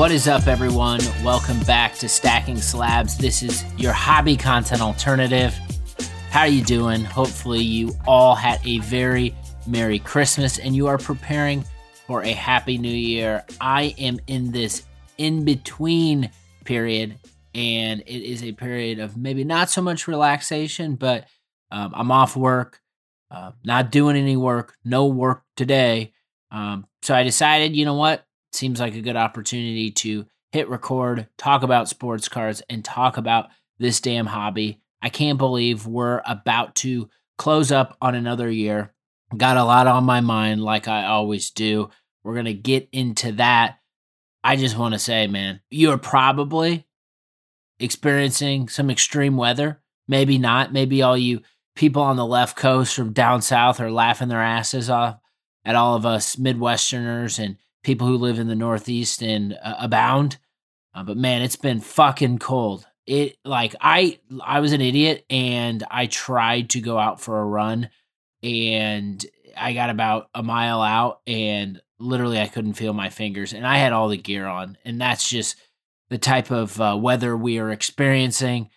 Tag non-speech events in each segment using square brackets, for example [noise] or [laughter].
What is up, everyone? Welcome back to Stacking Slabs. This is your hobby content alternative. How are you doing? Hopefully, you all had a very Merry Christmas and you are preparing for a Happy New Year. I am in this in between period, and it is a period of maybe not so much relaxation, but um, I'm off work, uh, not doing any work, no work today. Um, so I decided, you know what? Seems like a good opportunity to hit record, talk about sports cars, and talk about this damn hobby. I can't believe we're about to close up on another year. Got a lot on my mind, like I always do. We're going to get into that. I just want to say, man, you're probably experiencing some extreme weather. Maybe not. Maybe all you people on the left coast from down south are laughing their asses off at all of us Midwesterners and people who live in the Northeast and uh, abound. Uh, but man, it's been fucking cold. It like I I was an idiot and I tried to go out for a run and I got about a mile out and literally I couldn't feel my fingers and I had all the gear on and that's just the type of uh, weather we are experiencing.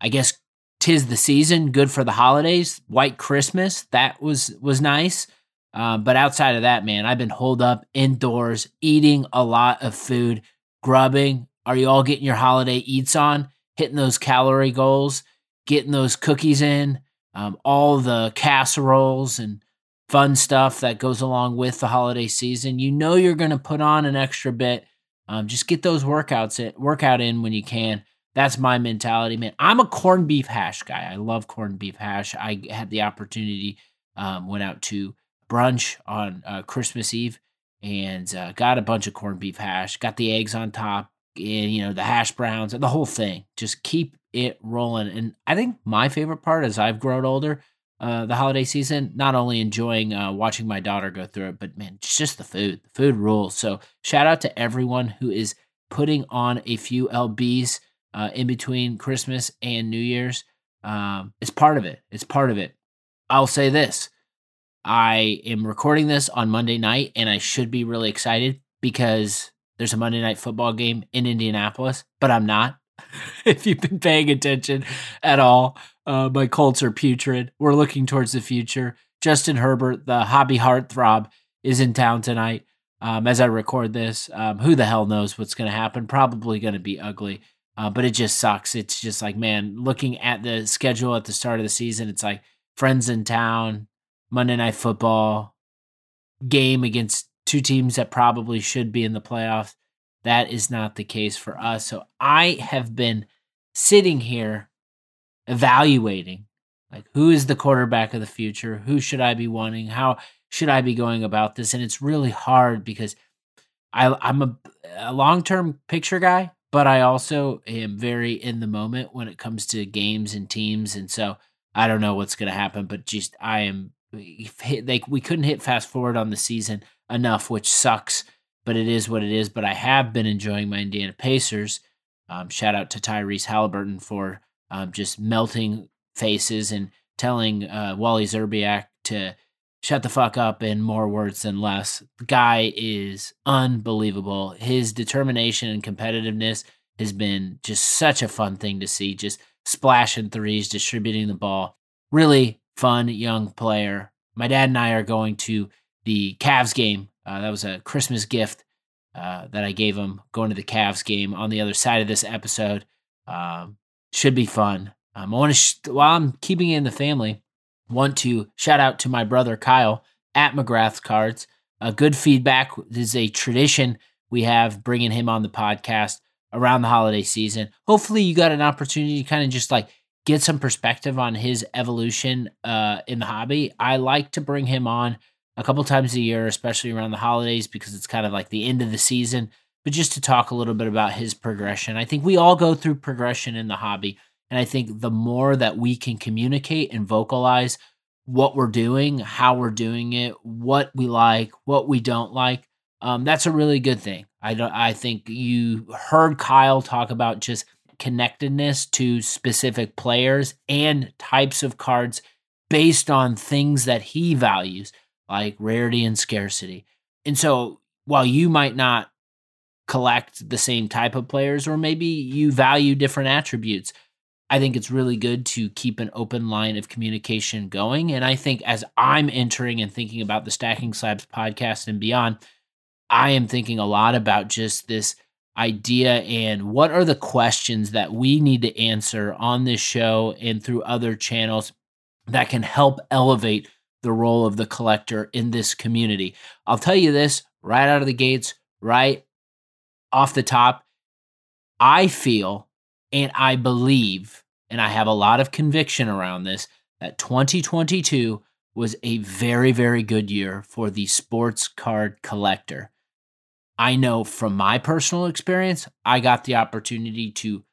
I guess tis the season, good for the holidays. White Christmas, that was was nice. Uh, but outside of that, man, I've been holed up indoors, eating a lot of food, grubbing. Are you all getting your holiday eats on? Hitting those calorie goals, getting those cookies in, um, all the casseroles and fun stuff that goes along with the holiday season. You know you're going to put on an extra bit. Um, just get those workouts in, workout in when you can. That's my mentality, man. I'm a corned beef hash guy. I love corned beef hash. I had the opportunity, um, went out to brunch on uh, Christmas Eve and uh, got a bunch of corned beef hash. Got the eggs on top, and you know the hash browns and the whole thing. Just keep it rolling. And I think my favorite part as I've grown older uh, the holiday season. Not only enjoying uh, watching my daughter go through it, but man, it's just the food. The food rules. So shout out to everyone who is putting on a few lbs uh, in between Christmas and New Year's. Um, it's part of it. It's part of it. I'll say this: I am recording this on Monday night, and I should be really excited because there's a Monday night football game in Indianapolis, but I'm not. [laughs] if you've been paying attention at all, uh, my Colts are putrid. We're looking towards the future. Justin Herbert, the hobby heartthrob, is in town tonight. Um, as I record this, um, who the hell knows what's going to happen? Probably going to be ugly, uh, but it just sucks. It's just like, man, looking at the schedule at the start of the season, it's like friends in town, Monday Night Football, game against two teams that probably should be in the playoffs. That is not the case for us. So I have been sitting here evaluating like who is the quarterback of the future? Who should I be wanting? How should I be going about this? And it's really hard because I, I'm a, a long term picture guy, but I also am very in the moment when it comes to games and teams. And so I don't know what's going to happen, but just I am like we couldn't hit fast forward on the season enough, which sucks but it is what it is. But I have been enjoying my Indiana Pacers. Um, shout out to Tyrese Haliburton for um, just melting faces and telling uh, Wally Szczerbiak to shut the fuck up in more words than less. The guy is unbelievable. His determination and competitiveness has been just such a fun thing to see. Just splashing threes, distributing the ball. Really fun young player. My dad and I are going to the Cavs game uh, that was a Christmas gift uh, that I gave him going to the Cavs game on the other side of this episode. Um, should be fun. Um, I want to, sh- while I'm keeping it in the family, want to shout out to my brother Kyle at McGrath's Cards. Uh, good feedback this is a tradition we have bringing him on the podcast around the holiday season. Hopefully, you got an opportunity to kind of just like get some perspective on his evolution uh, in the hobby. I like to bring him on a couple times a year, especially around the holidays, because it's kind of like the end of the season. But just to talk a little bit about his progression, I think we all go through progression in the hobby. And I think the more that we can communicate and vocalize what we're doing, how we're doing it, what we like, what we don't like, um, that's a really good thing. I don't. I think you heard Kyle talk about just connectedness to specific players and types of cards based on things that he values like rarity and scarcity. And so while you might not collect the same type of players, or maybe you value different attributes. I think it's really good to keep an open line of communication going. And I think as I'm entering and thinking about the Stacking Slabs podcast and beyond, I am thinking a lot about just this idea and what are the questions that we need to answer on this show and through other channels that can help elevate the role of the collector in this community. I'll tell you this right out of the gates, right off the top. I feel and I believe, and I have a lot of conviction around this, that 2022 was a very, very good year for the sports card collector. I know from my personal experience, I got the opportunity to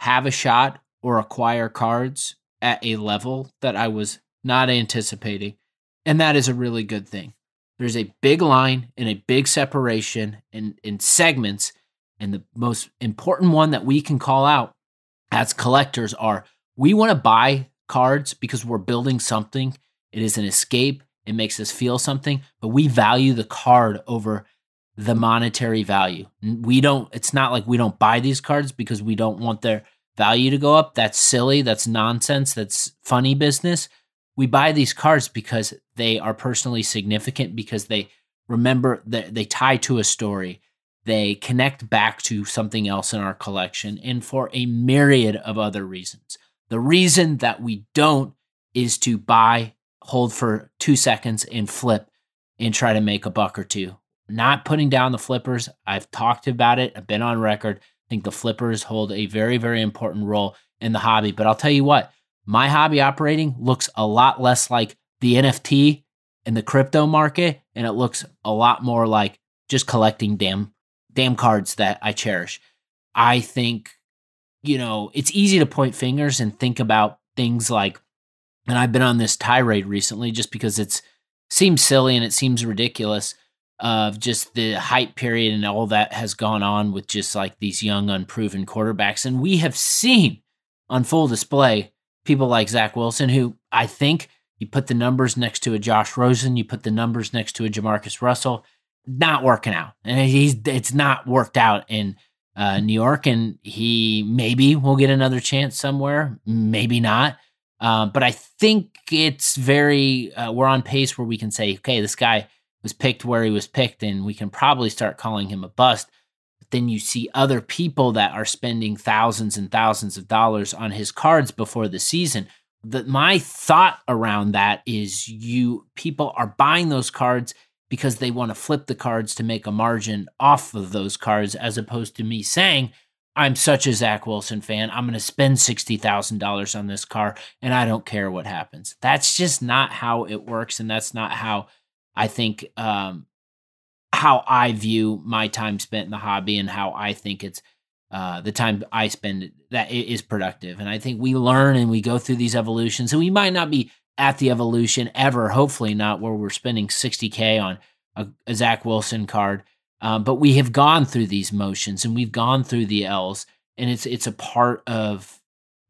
have a shot or acquire cards at a level that I was not anticipating. And that is a really good thing. There's a big line and a big separation in, in segments. And the most important one that we can call out as collectors are we want to buy cards because we're building something. It is an escape. It makes us feel something, but we value the card over the monetary value. We don't, it's not like we don't buy these cards because we don't want their value to go up. That's silly. That's nonsense. That's funny business. We buy these cards because they are personally significant because they remember that they tie to a story. They connect back to something else in our collection and for a myriad of other reasons. The reason that we don't is to buy, hold for two seconds, and flip and try to make a buck or two not putting down the flippers. I've talked about it, I've been on record. I think the flippers hold a very, very important role in the hobby. But I'll tell you what, my hobby operating looks a lot less like the NFT and the crypto market, and it looks a lot more like just collecting damn damn cards that I cherish. I think, you know, it's easy to point fingers and think about things like, and I've been on this tirade recently just because it's seems silly and it seems ridiculous of just the hype period and all that has gone on with just like these young, unproven quarterbacks. And we have seen on full display people like Zach Wilson, who I think you put the numbers next to a Josh Rosen, you put the numbers next to a Jamarcus Russell, not working out. And he's it's not worked out in uh, New York, and he maybe will get another chance somewhere, maybe not. Uh, but I think it's very uh, we're on pace where we can say, okay, this guy was picked where he was picked, and we can probably start calling him a bust. But then you see other people that are spending thousands and thousands of dollars on his cards before the season. That my thought around that is you people are buying those cards because they want to flip the cards to make a margin off of those cards, as opposed to me saying, I'm such a Zach Wilson fan. I'm going to spend $60,000 on this car and I don't care what happens. That's just not how it works. And that's not how I think um, how I view my time spent in the hobby and how I think it's uh, the time I spend that is productive. And I think we learn and we go through these evolutions. And we might not be at the evolution ever, hopefully not, where we're spending 60K on a, a Zach Wilson card. Um, but we have gone through these motions and we've gone through the L's, and it's it's a part of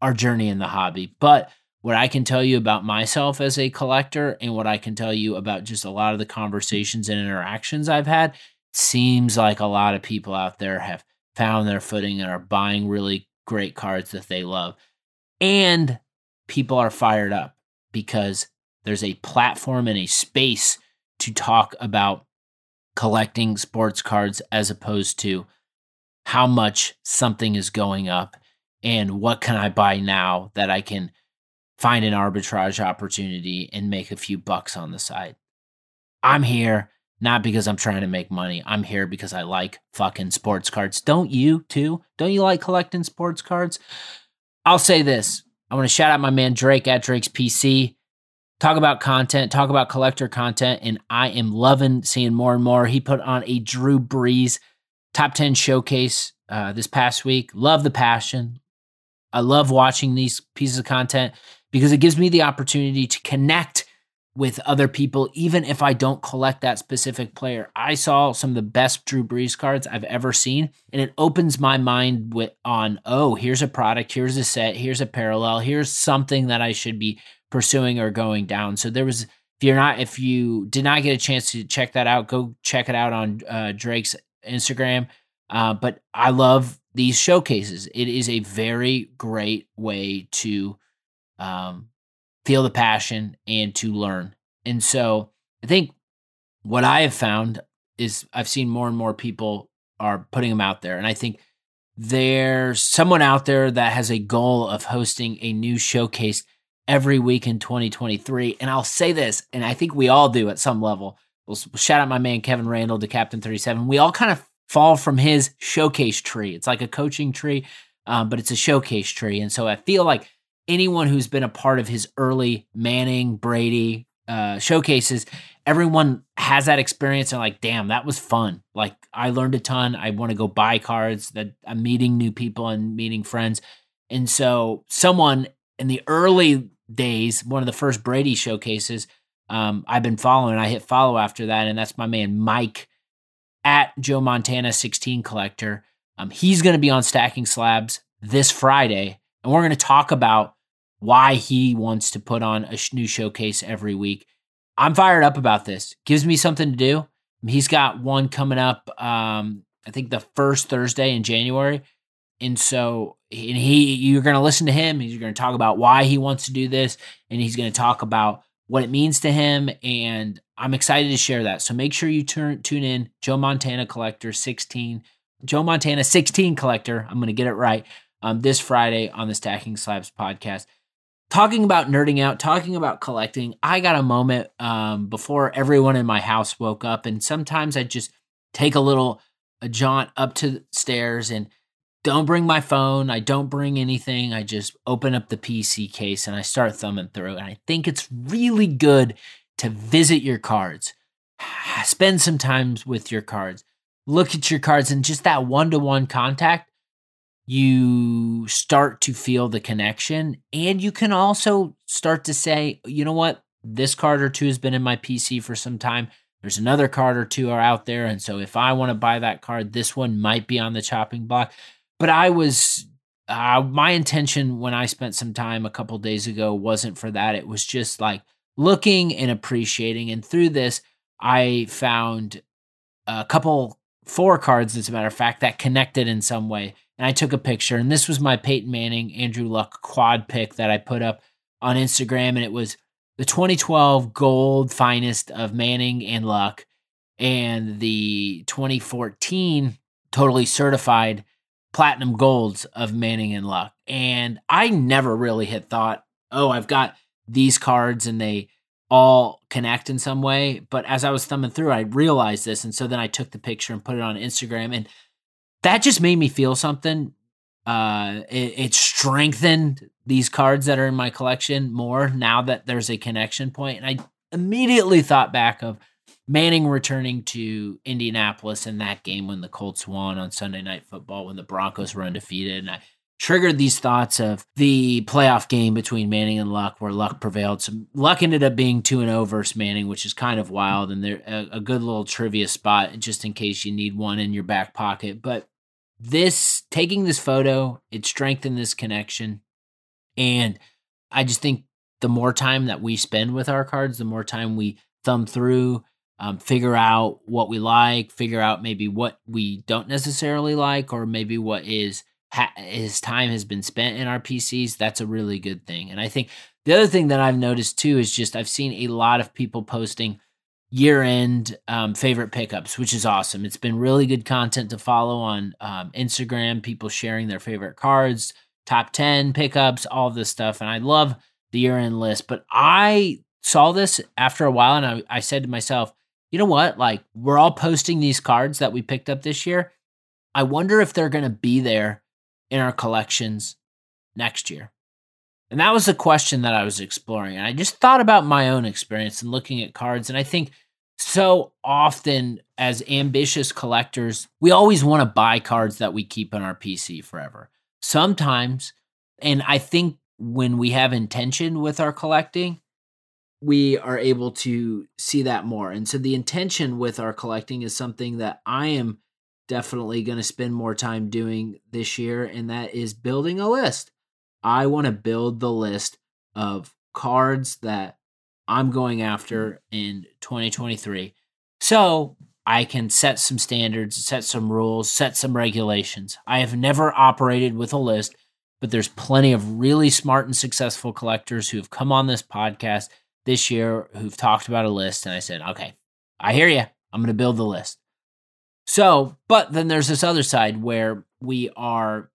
our journey in the hobby. But what I can tell you about myself as a collector and what I can tell you about just a lot of the conversations and interactions I've had, seems like a lot of people out there have found their footing and are buying really great cards that they love. And people are fired up because there's a platform and a space to talk about collecting sports cards as opposed to how much something is going up and what can I buy now that I can find an arbitrage opportunity and make a few bucks on the side. I'm here not because I'm trying to make money. I'm here because I like fucking sports cards. Don't you too? Don't you like collecting sports cards? I'll say this. I want to shout out my man Drake at Drake's PC. Talk about content, talk about collector content, and I am loving seeing more and more. He put on a Drew Brees top 10 showcase uh, this past week. Love the passion. I love watching these pieces of content because it gives me the opportunity to connect with other people, even if I don't collect that specific player. I saw some of the best Drew Brees cards I've ever seen, and it opens my mind with on, oh, here's a product, here's a set, here's a parallel, here's something that I should be pursuing or going down. So there was, if you're not, if you did not get a chance to check that out, go check it out on uh, Drake's Instagram. Uh, but I love these showcases. It is a very great way to um, feel the passion and to learn. And so I think what I have found is I've seen more and more people are putting them out there. And I think there's someone out there that has a goal of hosting a new showcase every week in 2023. And I'll say this, and I think we all do at some level. We'll shout out my man Kevin Randall to Captain 37. We all kind of fall from his showcase tree. It's like a coaching tree, um, but it's a showcase tree. And so I feel like anyone who's been a part of his early Manning, Brady uh, showcases, everyone has that experience and like, damn, that was fun. Like I learned a ton. I want to go buy cards. That I'm meeting new people and meeting friends. And so someone in the early days, one of the first Brady showcases, um, I've been following. I hit follow after that, and that's my man Mike at Joe Montana 16 Collector. Um, he's going to be on Stacking Slabs this Friday, and we're going to talk about why he wants to put on a new showcase every week. I'm fired up about this. Gives me something to do. He's got one coming up. Um, I think the first Thursday in January, and so and he you're going to listen to him. He's going to talk about why he wants to do this, and he's going to talk about what it means to him. And I'm excited to share that. So make sure you turn tune in. Joe Montana Collector 16, Joe Montana 16 Collector. I'm going to get it right. Um, this Friday on the Stacking Slabs podcast talking about nerding out, talking about collecting, I got a moment um, before everyone in my house woke up, and sometimes I just take a little a jaunt up to the stairs and don't bring my phone. I don't bring anything. I just open up the PC case and I start thumbing through. And I think it's really good to visit your cards, [sighs] spend some time with your cards, look at your cards, and just that one to one contact you start to feel the connection and you can also start to say you know what? This card or two has been in my pc for some time. There's another card or two are out there and so if i want to buy that card this one might be on the chopping block. But i was uh, my intention when i spent some time a couple days ago wasn't for that. It was just like looking and appreciating and through this i found a couple four cards as a matter of fact that connected in some way and I took a picture. And this was my Peyton Manning, Andrew Luck quad pick that I put up on Instagram. And it was the 2012 gold finest of Manning and Luck and the 2014 totally certified platinum golds of Manning and Luck. And I never really had thought, oh, I've got these cards and they all connect in some way. But as I was thumbing through, I realized this. And so then I took the picture and put it on Instagram. And that just made me feel something. Uh, it, it, strengthened these cards that are in my collection more now that there's a connection point. And I immediately thought back of Manning returning to Indianapolis in that game when the Colts won on Sunday Night Football when the Broncos were undefeated. And I triggered these thoughts of the playoff game between Manning and Luck, where Luck prevailed. So Luck ended up being two and zero oh versus Manning, which is kind of wild, and they're a, a good little trivia spot just in case you need one in your back pocket. But this taking this photo, it strengthened this connection, and I just think the more time that we spend with our cards, the more time we thumb through. Um, figure out what we like, figure out maybe what we don't necessarily like, or maybe what is his time has been spent in our PCs, that's a really good thing. And I think the other thing that I've noticed too is just I've seen a lot of people posting year end um, favorite pickups, which is awesome. It's been really good content to follow on um, Instagram, people sharing their favorite cards, top 10 pickups, all this stuff. And I love the year end list. But I saw this after a while and I, I said to myself, you know what? Like, we're all posting these cards that we picked up this year. I wonder if they're going to be there in our collections next year? And that was the question that I was exploring. And I just thought about my own experience and looking at cards. And I think so often, as ambitious collectors, we always want to buy cards that we keep on our PC forever. Sometimes, and I think when we have intention with our collecting, we are able to see that more. And so the intention with our collecting is something that I am definitely going to spend more time doing this year, and that is building a list. I want to build the list of cards that I'm going after in 2023. So I can set some standards, set some rules, set some regulations. I have never operated with a list, but there's plenty of really smart and successful collectors who have come on this podcast this year who've talked about a list. And I said, okay, I hear you. I'm going to build the list. So, but then there's this other side where we are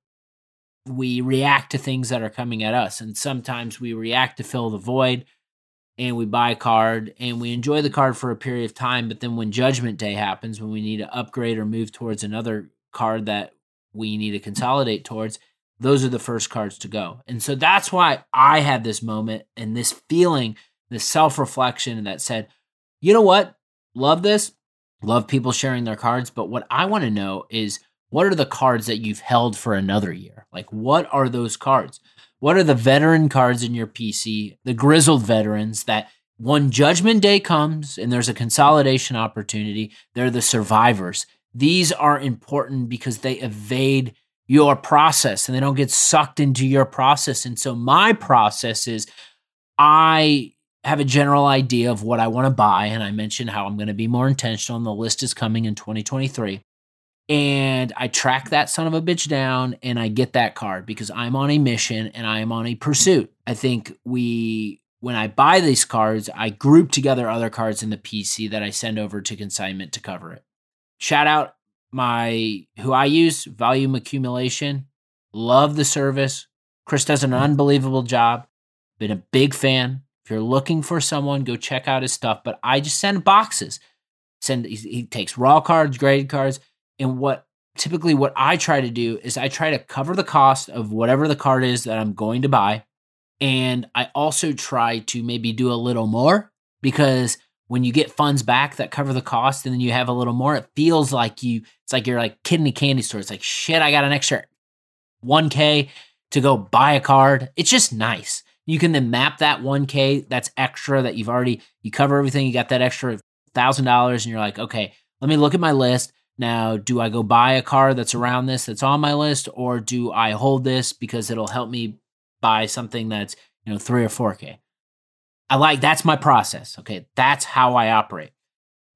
we react to things that are coming at us and sometimes we react to fill the void and we buy a card and we enjoy the card for a period of time but then when judgment day happens when we need to upgrade or move towards another card that we need to consolidate towards those are the first cards to go. And so that's why i had this moment and this feeling this self-reflection that said you know what? Love this love people sharing their cards. But what I want to know is what are the cards that you've held for another year? Like, what are those cards? What are the veteran cards in your PC, the grizzled veterans that when Judgment Day comes and there's a consolidation opportunity, they're the survivors. These are important because they evade your process and they don't get sucked into your process. And so, my process is I have a general idea of what I want to buy. And I mentioned how I'm going to be more intentional, and the list is coming in 2023. And I track that son of a bitch down and I get that card because I'm on a mission and I am on a pursuit. I think we, when I buy these cards, I group together other cards in the PC that I send over to consignment to cover it. Shout out my, who I use, Volume Accumulation. Love the service. Chris does an mm. unbelievable job. Been a big fan. If you're looking for someone, go check out his stuff. But I just send boxes. Send he takes raw cards, graded cards, and what typically what I try to do is I try to cover the cost of whatever the card is that I'm going to buy. And I also try to maybe do a little more because when you get funds back that cover the cost and then you have a little more, it feels like you, it's like you're like kid in a candy store. It's like, shit, I got an extra 1K to go buy a card. It's just nice. You can then map that 1K that's extra that you've already, you cover everything, you got that extra $1,000, and you're like, okay, let me look at my list. Now, do I go buy a car that's around this that's on my list, or do I hold this because it'll help me buy something that's, you know, three or 4K? I like that's my process. Okay. That's how I operate.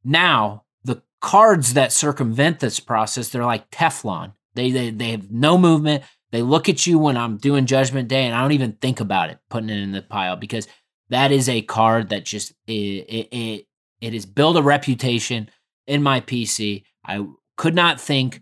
Now, the cards that circumvent this process, they're like Teflon. They, they, they have no movement. They look at you when I'm doing Judgment Day, and I don't even think about it putting it in the pile because that is a card that just it it it, it has built a reputation in my PC. I could not think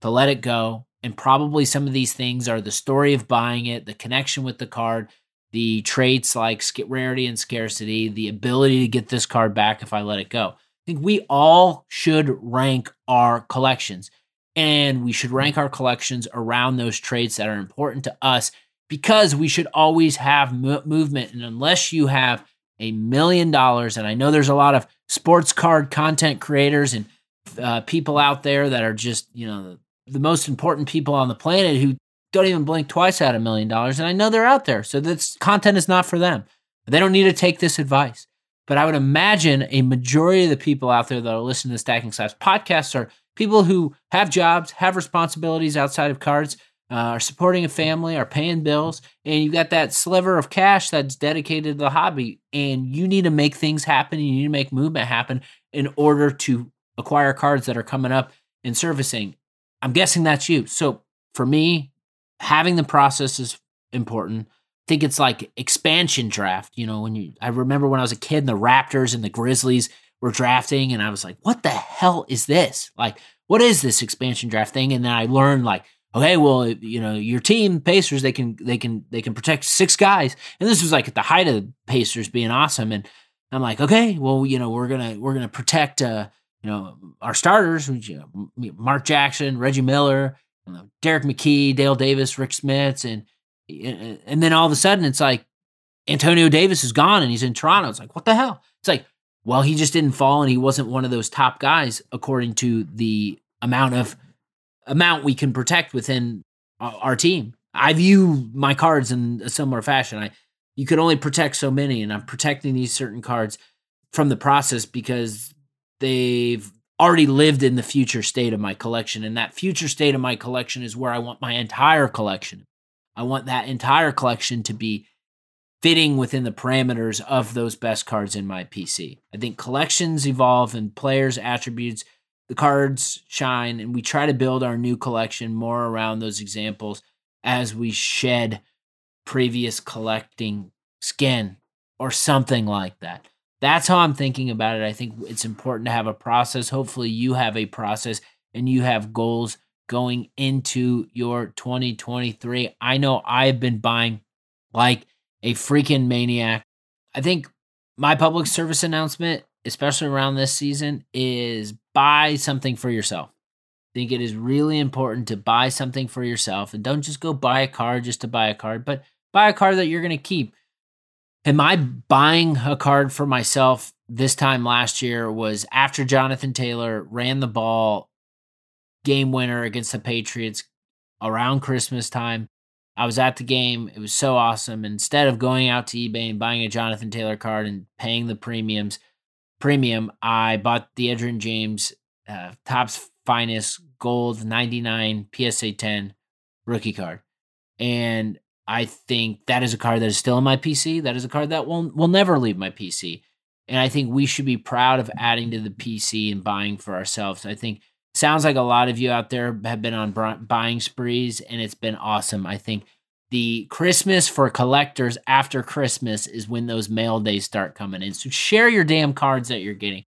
to let it go, and probably some of these things are the story of buying it, the connection with the card, the traits like rarity and scarcity, the ability to get this card back if I let it go. I think we all should rank our collections and we should rank our collections around those traits that are important to us because we should always have mo- movement. And unless you have a million dollars, and I know there's a lot of sports card content creators and uh, people out there that are just, you know, the, most important people on the planet who don't even blink twice at a million dollars. And I know they're out there. So this content is not for them. They don't need to take this advice. But I would imagine a majority of the people out there that are listening to the Stacking Slabs podcasts are people who have jobs, have responsibilities outside of cards, uh, are supporting a family, are paying bills, and you've got that sliver of cash that's dedicated to the hobby, and you need to make things happen. You need to make movement happen in order to acquire cards that are coming up in servicing. I'm guessing that's you. So for me, having the process is important. I think it's like expansion draft. You know, when you I remember when I was a kid, and the Raptors and the Grizzlies were drafting, and I was like, what the hell is this? Like, what is this expansion draft thing? And then I learned like, okay, well, you know, your team Pacers, they can they can they can protect six guys, and this was like at the height of the Pacers being awesome, and I'm like, okay, well, you know, we're gonna we're gonna protect, uh, you know, our starters, you know, Mark Jackson, Reggie Miller, you know, Derrick McKey, Dale Davis, Rick Smits, and and then all of a sudden it's like Antonio Davis is gone and he's in Toronto. It's like, what the hell? It's like, well, he just didn't fall and he wasn't one of those top guys according to the amount of amount we can protect within our team. I view my cards in a similar fashion. I you could only protect so many and I'm protecting these certain cards from the process because they've already lived in the future state of my collection and that future state of my collection is where I want my entire collection. I want that entire collection to be fitting within the parameters of those best cards in my PC. I think collections evolve and players' attributes the cards shine and we try to build our new collection more around those examples as we shed previous collecting skin or something like that. That's how I'm thinking about it. I think it's important to have a process. Hopefully, you have a process and you have goals going into your 2023. I know I've been buying like a freaking maniac. I think my public service announcement, especially around this season, is buy something for yourself. I think it is really important to buy something for yourself and don't just go buy a card just to buy a card, but buy a card that you're going to keep. Am I buying a card for myself this time last year was after Jonathan Taylor ran the ball game winner against the Patriots around Christmas time. I was at the game. It was so awesome. Instead of going out to eBay and buying a Jonathan Taylor card and paying the premiums, premium, I bought the Edgerrin James uh, Topps Finest Gold 99 PSA 10 rookie card. And I think that is a card that is still in my PC. That is a card that will will never leave my PC. And I think we should be proud of adding to the PC and buying for ourselves. I think sounds like a lot of you out there have been on buying sprees and it's been awesome. I think the Christmas for collectors after Christmas is when those mail days start coming in. So share your damn cards that you're getting.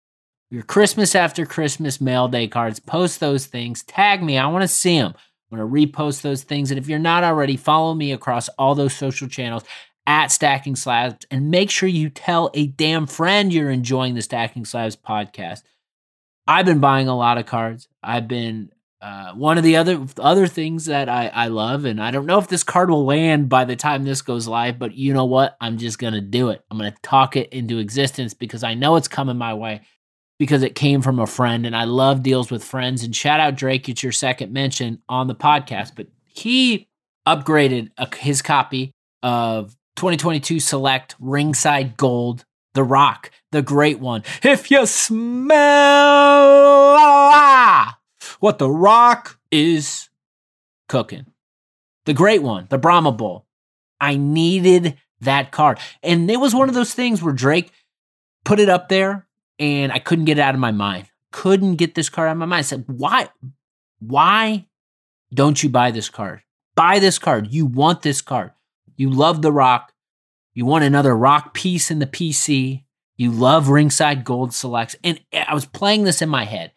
Your Christmas after Christmas mail day cards, post those things, tag me. I want to see them. I want to repost those things. And if you're not already, follow me across all those social channels at Stacking Slabs and make sure you tell a damn friend you're enjoying the Stacking Slabs podcast. I've been buying a lot of cards. I've been uh, one of the other other things that I, I love, and I don't know if this card will land by the time this goes live, but you know what? I'm just gonna do it. I'm gonna talk it into existence because I know it's coming my way because it came from a friend, and I love deals with friends. And shout out Drake, it's your second mention on the podcast, but he upgraded a, his copy of 2022 Select Ringside Gold the Rock, the great one. If you smell ah, what The Rock is cooking, the great one, the Brahma Bull. I needed that card. And it was one of those things where Drake put it up there and I couldn't get it out of my mind. Couldn't get this card out of my mind. I said, why? Why don't you buy this card? Buy this card. You want this card. You love The Rock. You want another rock piece in the PC. You love ringside gold selects. And I was playing this in my head.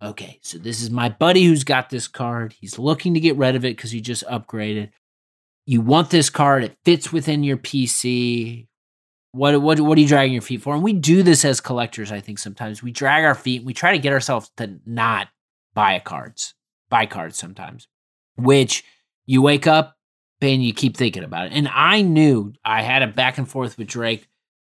Okay, so this is my buddy who's got this card. He's looking to get rid of it because he just upgraded. You want this card, it fits within your PC. What, what, what are you dragging your feet for? And we do this as collectors, I think sometimes. We drag our feet, and we try to get ourselves to not buy cards, buy cards sometimes, which you wake up and you keep thinking about it. And I knew I had a back and forth with Drake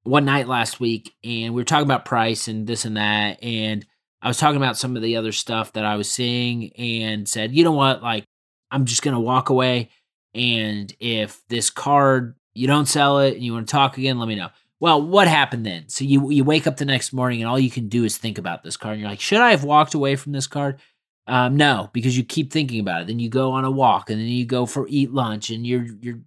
one night last week, and we were talking about price and this and that. And I was talking about some of the other stuff that I was seeing and said, you know what? Like, I'm just going to walk away. And if this card, you don't sell it and you want to talk again, let me know. Well, what happened then? So you you wake up the next morning and all you can do is think about this card. And you're like, should I have walked away from this card? Um, no, because you keep thinking about it. Then you go on a walk, and then you go for eat lunch, and you're you're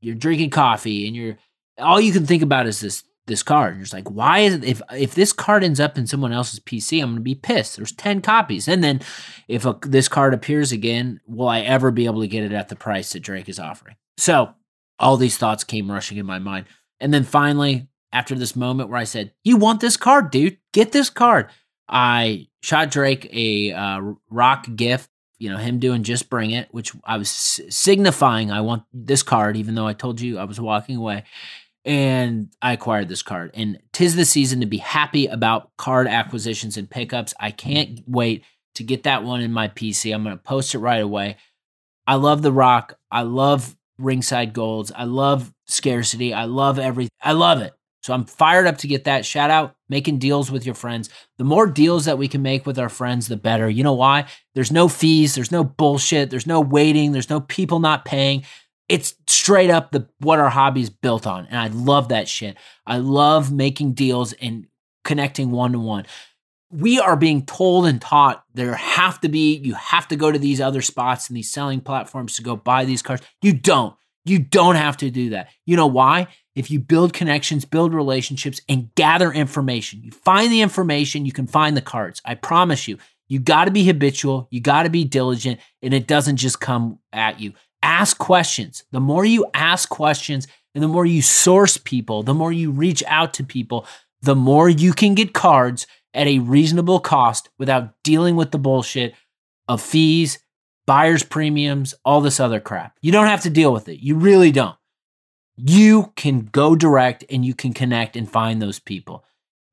you're drinking coffee, and you're all you can think about is this this card. You're just like, why is it if if this card ends up in someone else's PC, I'm gonna be pissed. There's ten copies, and then if a, this card appears again, will I ever be able to get it at the price that Drake is offering? So all these thoughts came rushing in my mind, and then finally, after this moment where I said, "You want this card, dude? Get this card." I shot Drake a uh, rock gift, you know, him doing just bring it, which I was signifying I want this card, even though I told you I was walking away. And I acquired this card. And tis the season to be happy about card acquisitions and pickups. I can't wait to get that one in my PC. I'm going to post it right away. I love the rock. I love ringside golds. I love scarcity. I love everything. I love it. So I'm fired up to get that. Shout out making deals with your friends. The more deals that we can make with our friends, the better. You know why? There's no fees, there's no bullshit, there's no waiting, there's no people not paying. It's straight up the what our hobby is built on. And I love that shit. I love making deals and connecting one to one. We are being told and taught there have to be, you have to go to these other spots and these selling platforms to go buy these cars. You don't. You don't have to do that. You know why? If you build connections, build relationships, and gather information, you find the information, you can find the cards. I promise you, You got to be habitual, you got to be diligent, and it doesn't just come at you. Ask questions. The more you ask questions and the more you source people, the more you reach out to people, the more you can get cards at a reasonable cost without dealing with the bullshit of fees, buyer's premiums, all this other crap. You don't have to deal with it. You really don't. You can go direct and you can connect and find those people.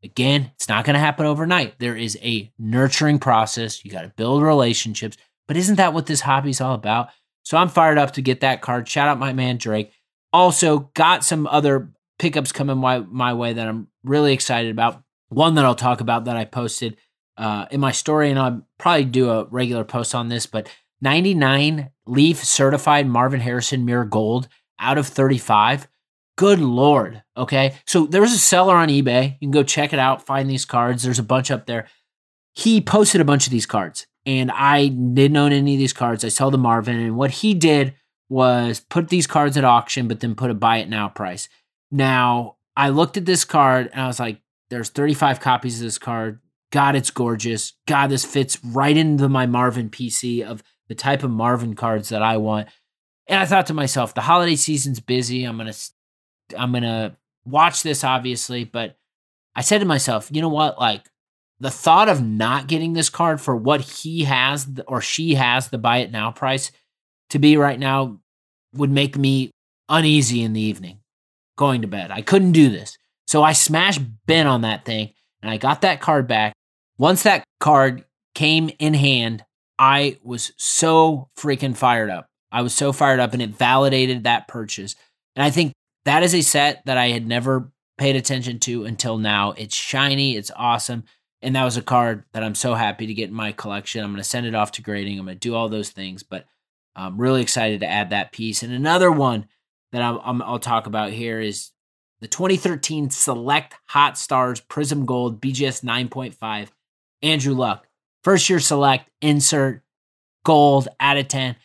Again, it's not going to happen overnight. There is a nurturing process. You got to build relationships. But isn't that what this hobby is all about? So I'm fired up to get that card. Shout out my man Drake. Also, got some other pickups coming my, my way that I'm really excited about. One that I'll talk about that I posted uh, in my story, and I'll probably do a regular post on this, but 99 Leaf certified Marvin Harrison Mirror Gold out of 35. Good Lord. Okay. So there was a seller on eBay. You can go check it out, find these cards. There's a bunch up there. He posted a bunch of these cards, and I didn't own any of these cards. I saw the Marvin, and what he did was put these cards at auction, but then put a buy it now price. Now, I looked at this card and I was like, there's 35 copies of this card. God, it's gorgeous. God, this fits right into my Marvin PC of the type of Marvin cards that I want. And I thought to myself, the holiday season's busy. I'm to I'm to watch this obviously, but I said to myself, you know what? Like the thought of not getting this card for what he has or she has the buy it now price to be right now would make me uneasy in the evening going to bed. I couldn't do this. So I smashed BIN on that thing and I got that card back. Once that card came in hand, I was so freaking fired up. I was so fired up and it validated that purchase. And I think that is a set that I had never paid attention to until now. It's shiny, it's awesome. And that was a card that I'm so happy to get in my collection. I'm going to send it off to grading. I'm going to do all those things, but I'm really excited to add that piece. And another one that i will talk about here is the 2013 Select Hot Stars Prism Gold BGS 9.5 Andrew Luck. First year select, insert, gold, out of 10.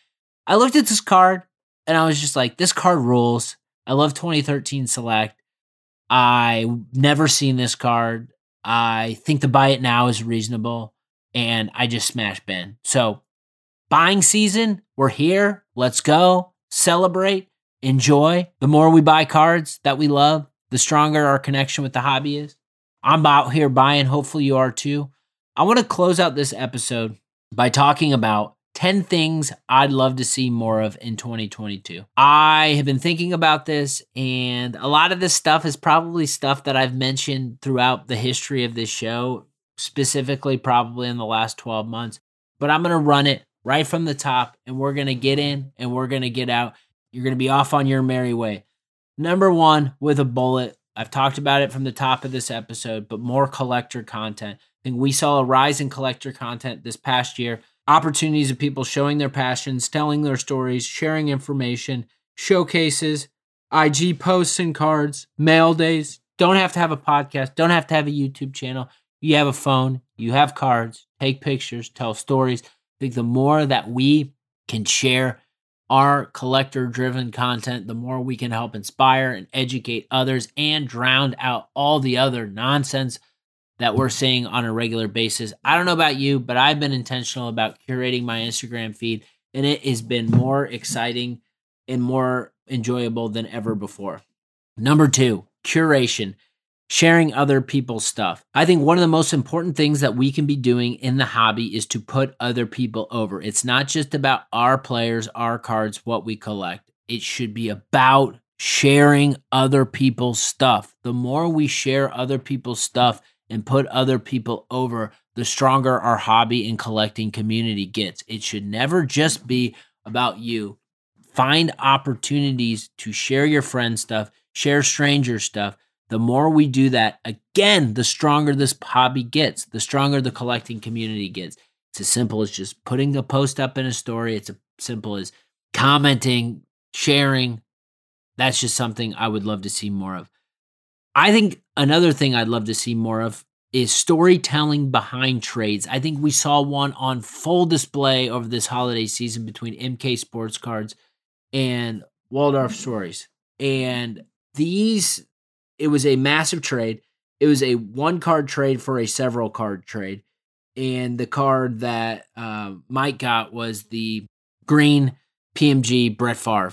I looked at this card and I was just like, this card rules. I love 2013 select. I never seen this card. I think the buy it now is reasonable. And I just smashed BIN. So buying season, we're here. Let's go. Celebrate. Enjoy. The more we buy cards that we love, the stronger our connection with the hobby is. I'm out here buying. Hopefully you are too. I want to close out this episode by talking about 10 things I'd love to see more of in 2022. I have been thinking about this, and a lot of this stuff is probably stuff that I've mentioned throughout the history of this show, specifically, probably in the last 12 months. But I'm going to run it right from the top, and we're going to get in and we're going to get out. You're going to be off on your merry way. Number one, with a bullet. I've talked about it from the top of this episode, but more collector content think we saw a rise in collector content this past year. Opportunities of people showing their passions, telling their stories, sharing information, showcases, IG posts and cards, mail days. Don't have to have a podcast, don't have to have a YouTube channel. You have a phone, you have cards, take pictures, tell stories. I think the more that we can share our collector driven content, the more we can help inspire and educate others and drown out all the other nonsense that we're seeing on a regular basis. I don't know about you, but I've been intentional about curating my Instagram feed, and it has been more exciting and more enjoyable than ever before. Number two, curation, sharing other people's stuff. I think one of the most important things that we can be doing in the hobby is to put other people over. It's not just about our players, our cards, what we collect. It should be about sharing other people's stuff. The more we share other people's stuff, and put other people over, the stronger our hobby and collecting community gets. It should never just be about you. Find opportunities to share your friend stuff, share stranger stuff. The more we do that, again, the stronger this hobby gets, the stronger the collecting community gets. It's as simple as just putting a post up in a story. It's as simple as commenting, sharing. That's just something I would love to see more of. I think another thing I'd love to see more of is storytelling behind trades. I think we saw one on full display over this holiday season between MK Sports Cards and Waldorf Stories. And these, it was a massive trade. It was a one card trade for a several card trade. and the card that uh, Mike got was the green PMG Brett Favre.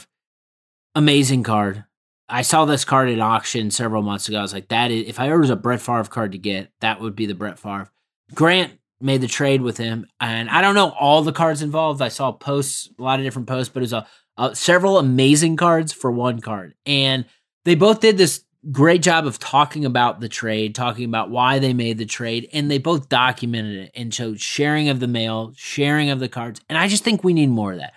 Amazing card. I saw this card at auction several months ago. I was like, that is, if I ever was a Brett Favre card to get, that would be the Brett Favre. Grant made the trade with him, and I don't know all the cards involved. I saw posts, a lot of different posts, but it was a, a several amazing cards for one card, and they both did this great job of talking about the trade, talking about why they made the trade, and they both documented it and showed sharing of the mail, sharing of the cards, and I just think we need more of that.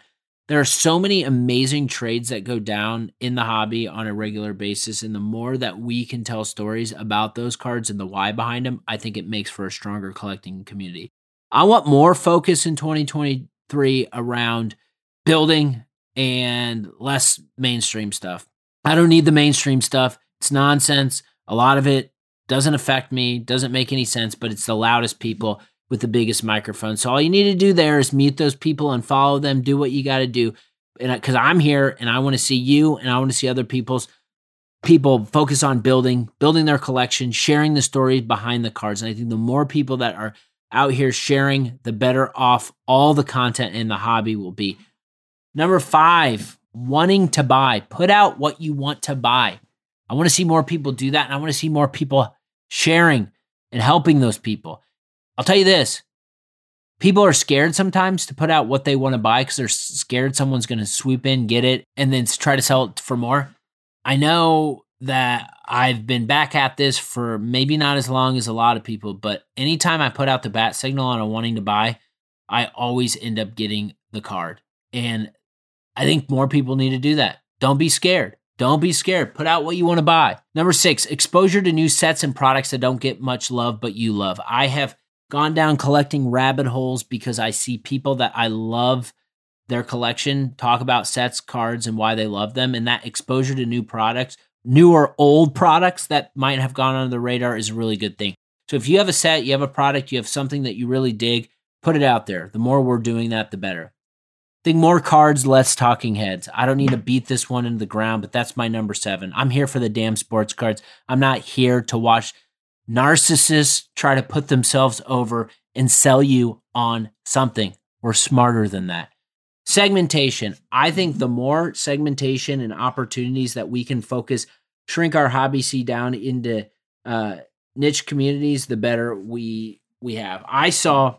There are so many amazing trades that go down in the hobby on a regular basis. And the more that we can tell stories about those cards and the why behind them, I think it makes for a stronger collecting community. I want more focus in 2023 around building and less mainstream stuff. I don't need the mainstream stuff. It's nonsense. A lot of it doesn't affect me, doesn't make any sense, but it's the loudest people with the biggest microphone. So all you need to do there is mute those people and follow them. Do what you got to do, and because I'm here and I want to see you and I want to see other people's people focus on building, building their collection, sharing the stories behind the cards. And I think the more people that are out here sharing, the better off all the content in the hobby will be. Number five, wanting to buy. Put out what you want to buy. I want to see more people do that, and I want to see more people sharing and helping those people. I'll tell you this people are scared sometimes to put out what they want to buy because they're scared someone's going to swoop in, get it, and then try to sell it for more. I know that I've been back at this for maybe not as long as a lot of people, but anytime I put out the bat signal on a wanting to buy, I always end up getting the card. And I think more people need to do that. Don't be scared. Don't be scared. Put out what you want to buy. Number six, exposure to new sets and products that don't get much love, but you love. I have gone down collecting rabbit holes because I see people that I love their collection talk about sets, cards, and why they love them. And that exposure to new products, new or old products that might have gone under the radar is a really good thing. So if you have a set, you have a product, you have something that you really dig, put it out there. The more we're doing that, the better. Think more cards, less talking heads. I don't need to beat this one into the ground, but that's my number seven. I'm here for the damn sports cards. I'm not here to watch Narcissists try to put themselves over and sell you on something. We're smarter than that. Segmentation. I think the more segmentation and opportunities that we can focus, shrink our hobby C down into uh, niche communities, the better we we have. I saw.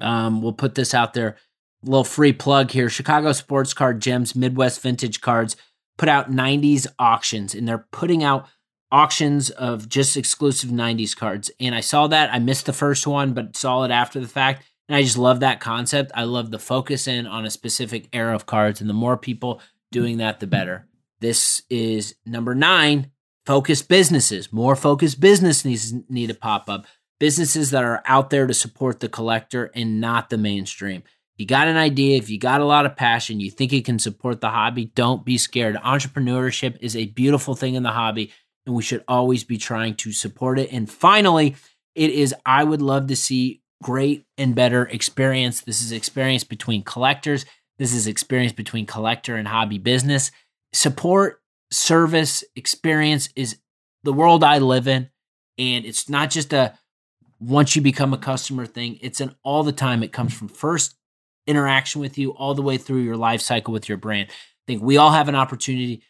Um, we'll put this out there. Little free plug here. Chicago Sports Card Gems, Midwest Vintage Cards put out 90s auctions, and they're putting out auctions of just exclusive 90s cards. And I saw that. I missed the first one, but saw it after the fact. And I just love that concept. I love the focus in on a specific era of cards. And the more people doing that, the better. This is number nine focus businesses. More focused business needs need to pop up. Businesses that are out there to support the collector and not the mainstream. You got an idea, if you got a lot of passion, you think it can support the hobby, don't be scared. Entrepreneurship is a beautiful thing in the hobby and we should always be trying to support it. And finally, it is I would love to see great and better experience. This is experience between collectors. This is experience between collector and hobby business. Support, service, experience is the world I live in. And it's not just a once you become a customer thing, it's an all the time. It comes from first interaction with you all the way through your life cycle with your brand. I think we all have an opportunity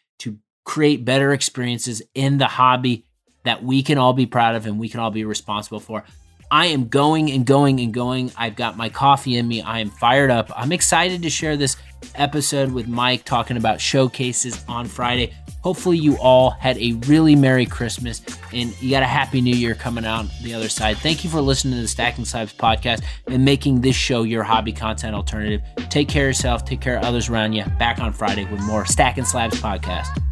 create better experiences in the hobby that we can all be proud of and we can all be responsible for. I am going and going and going. I've got my coffee in me. I am fired up. I'm excited to share this episode with Mike talking about showcases on Friday. Hopefully, you all had a really Merry Christmas and you got a Happy New Year coming out the other side. Thank you for listening to the Stacking Slabs podcast and making this show your hobby content alternative. Take care of yourself, take care of others around you. Back on Friday with more Stacking Slabs podcast.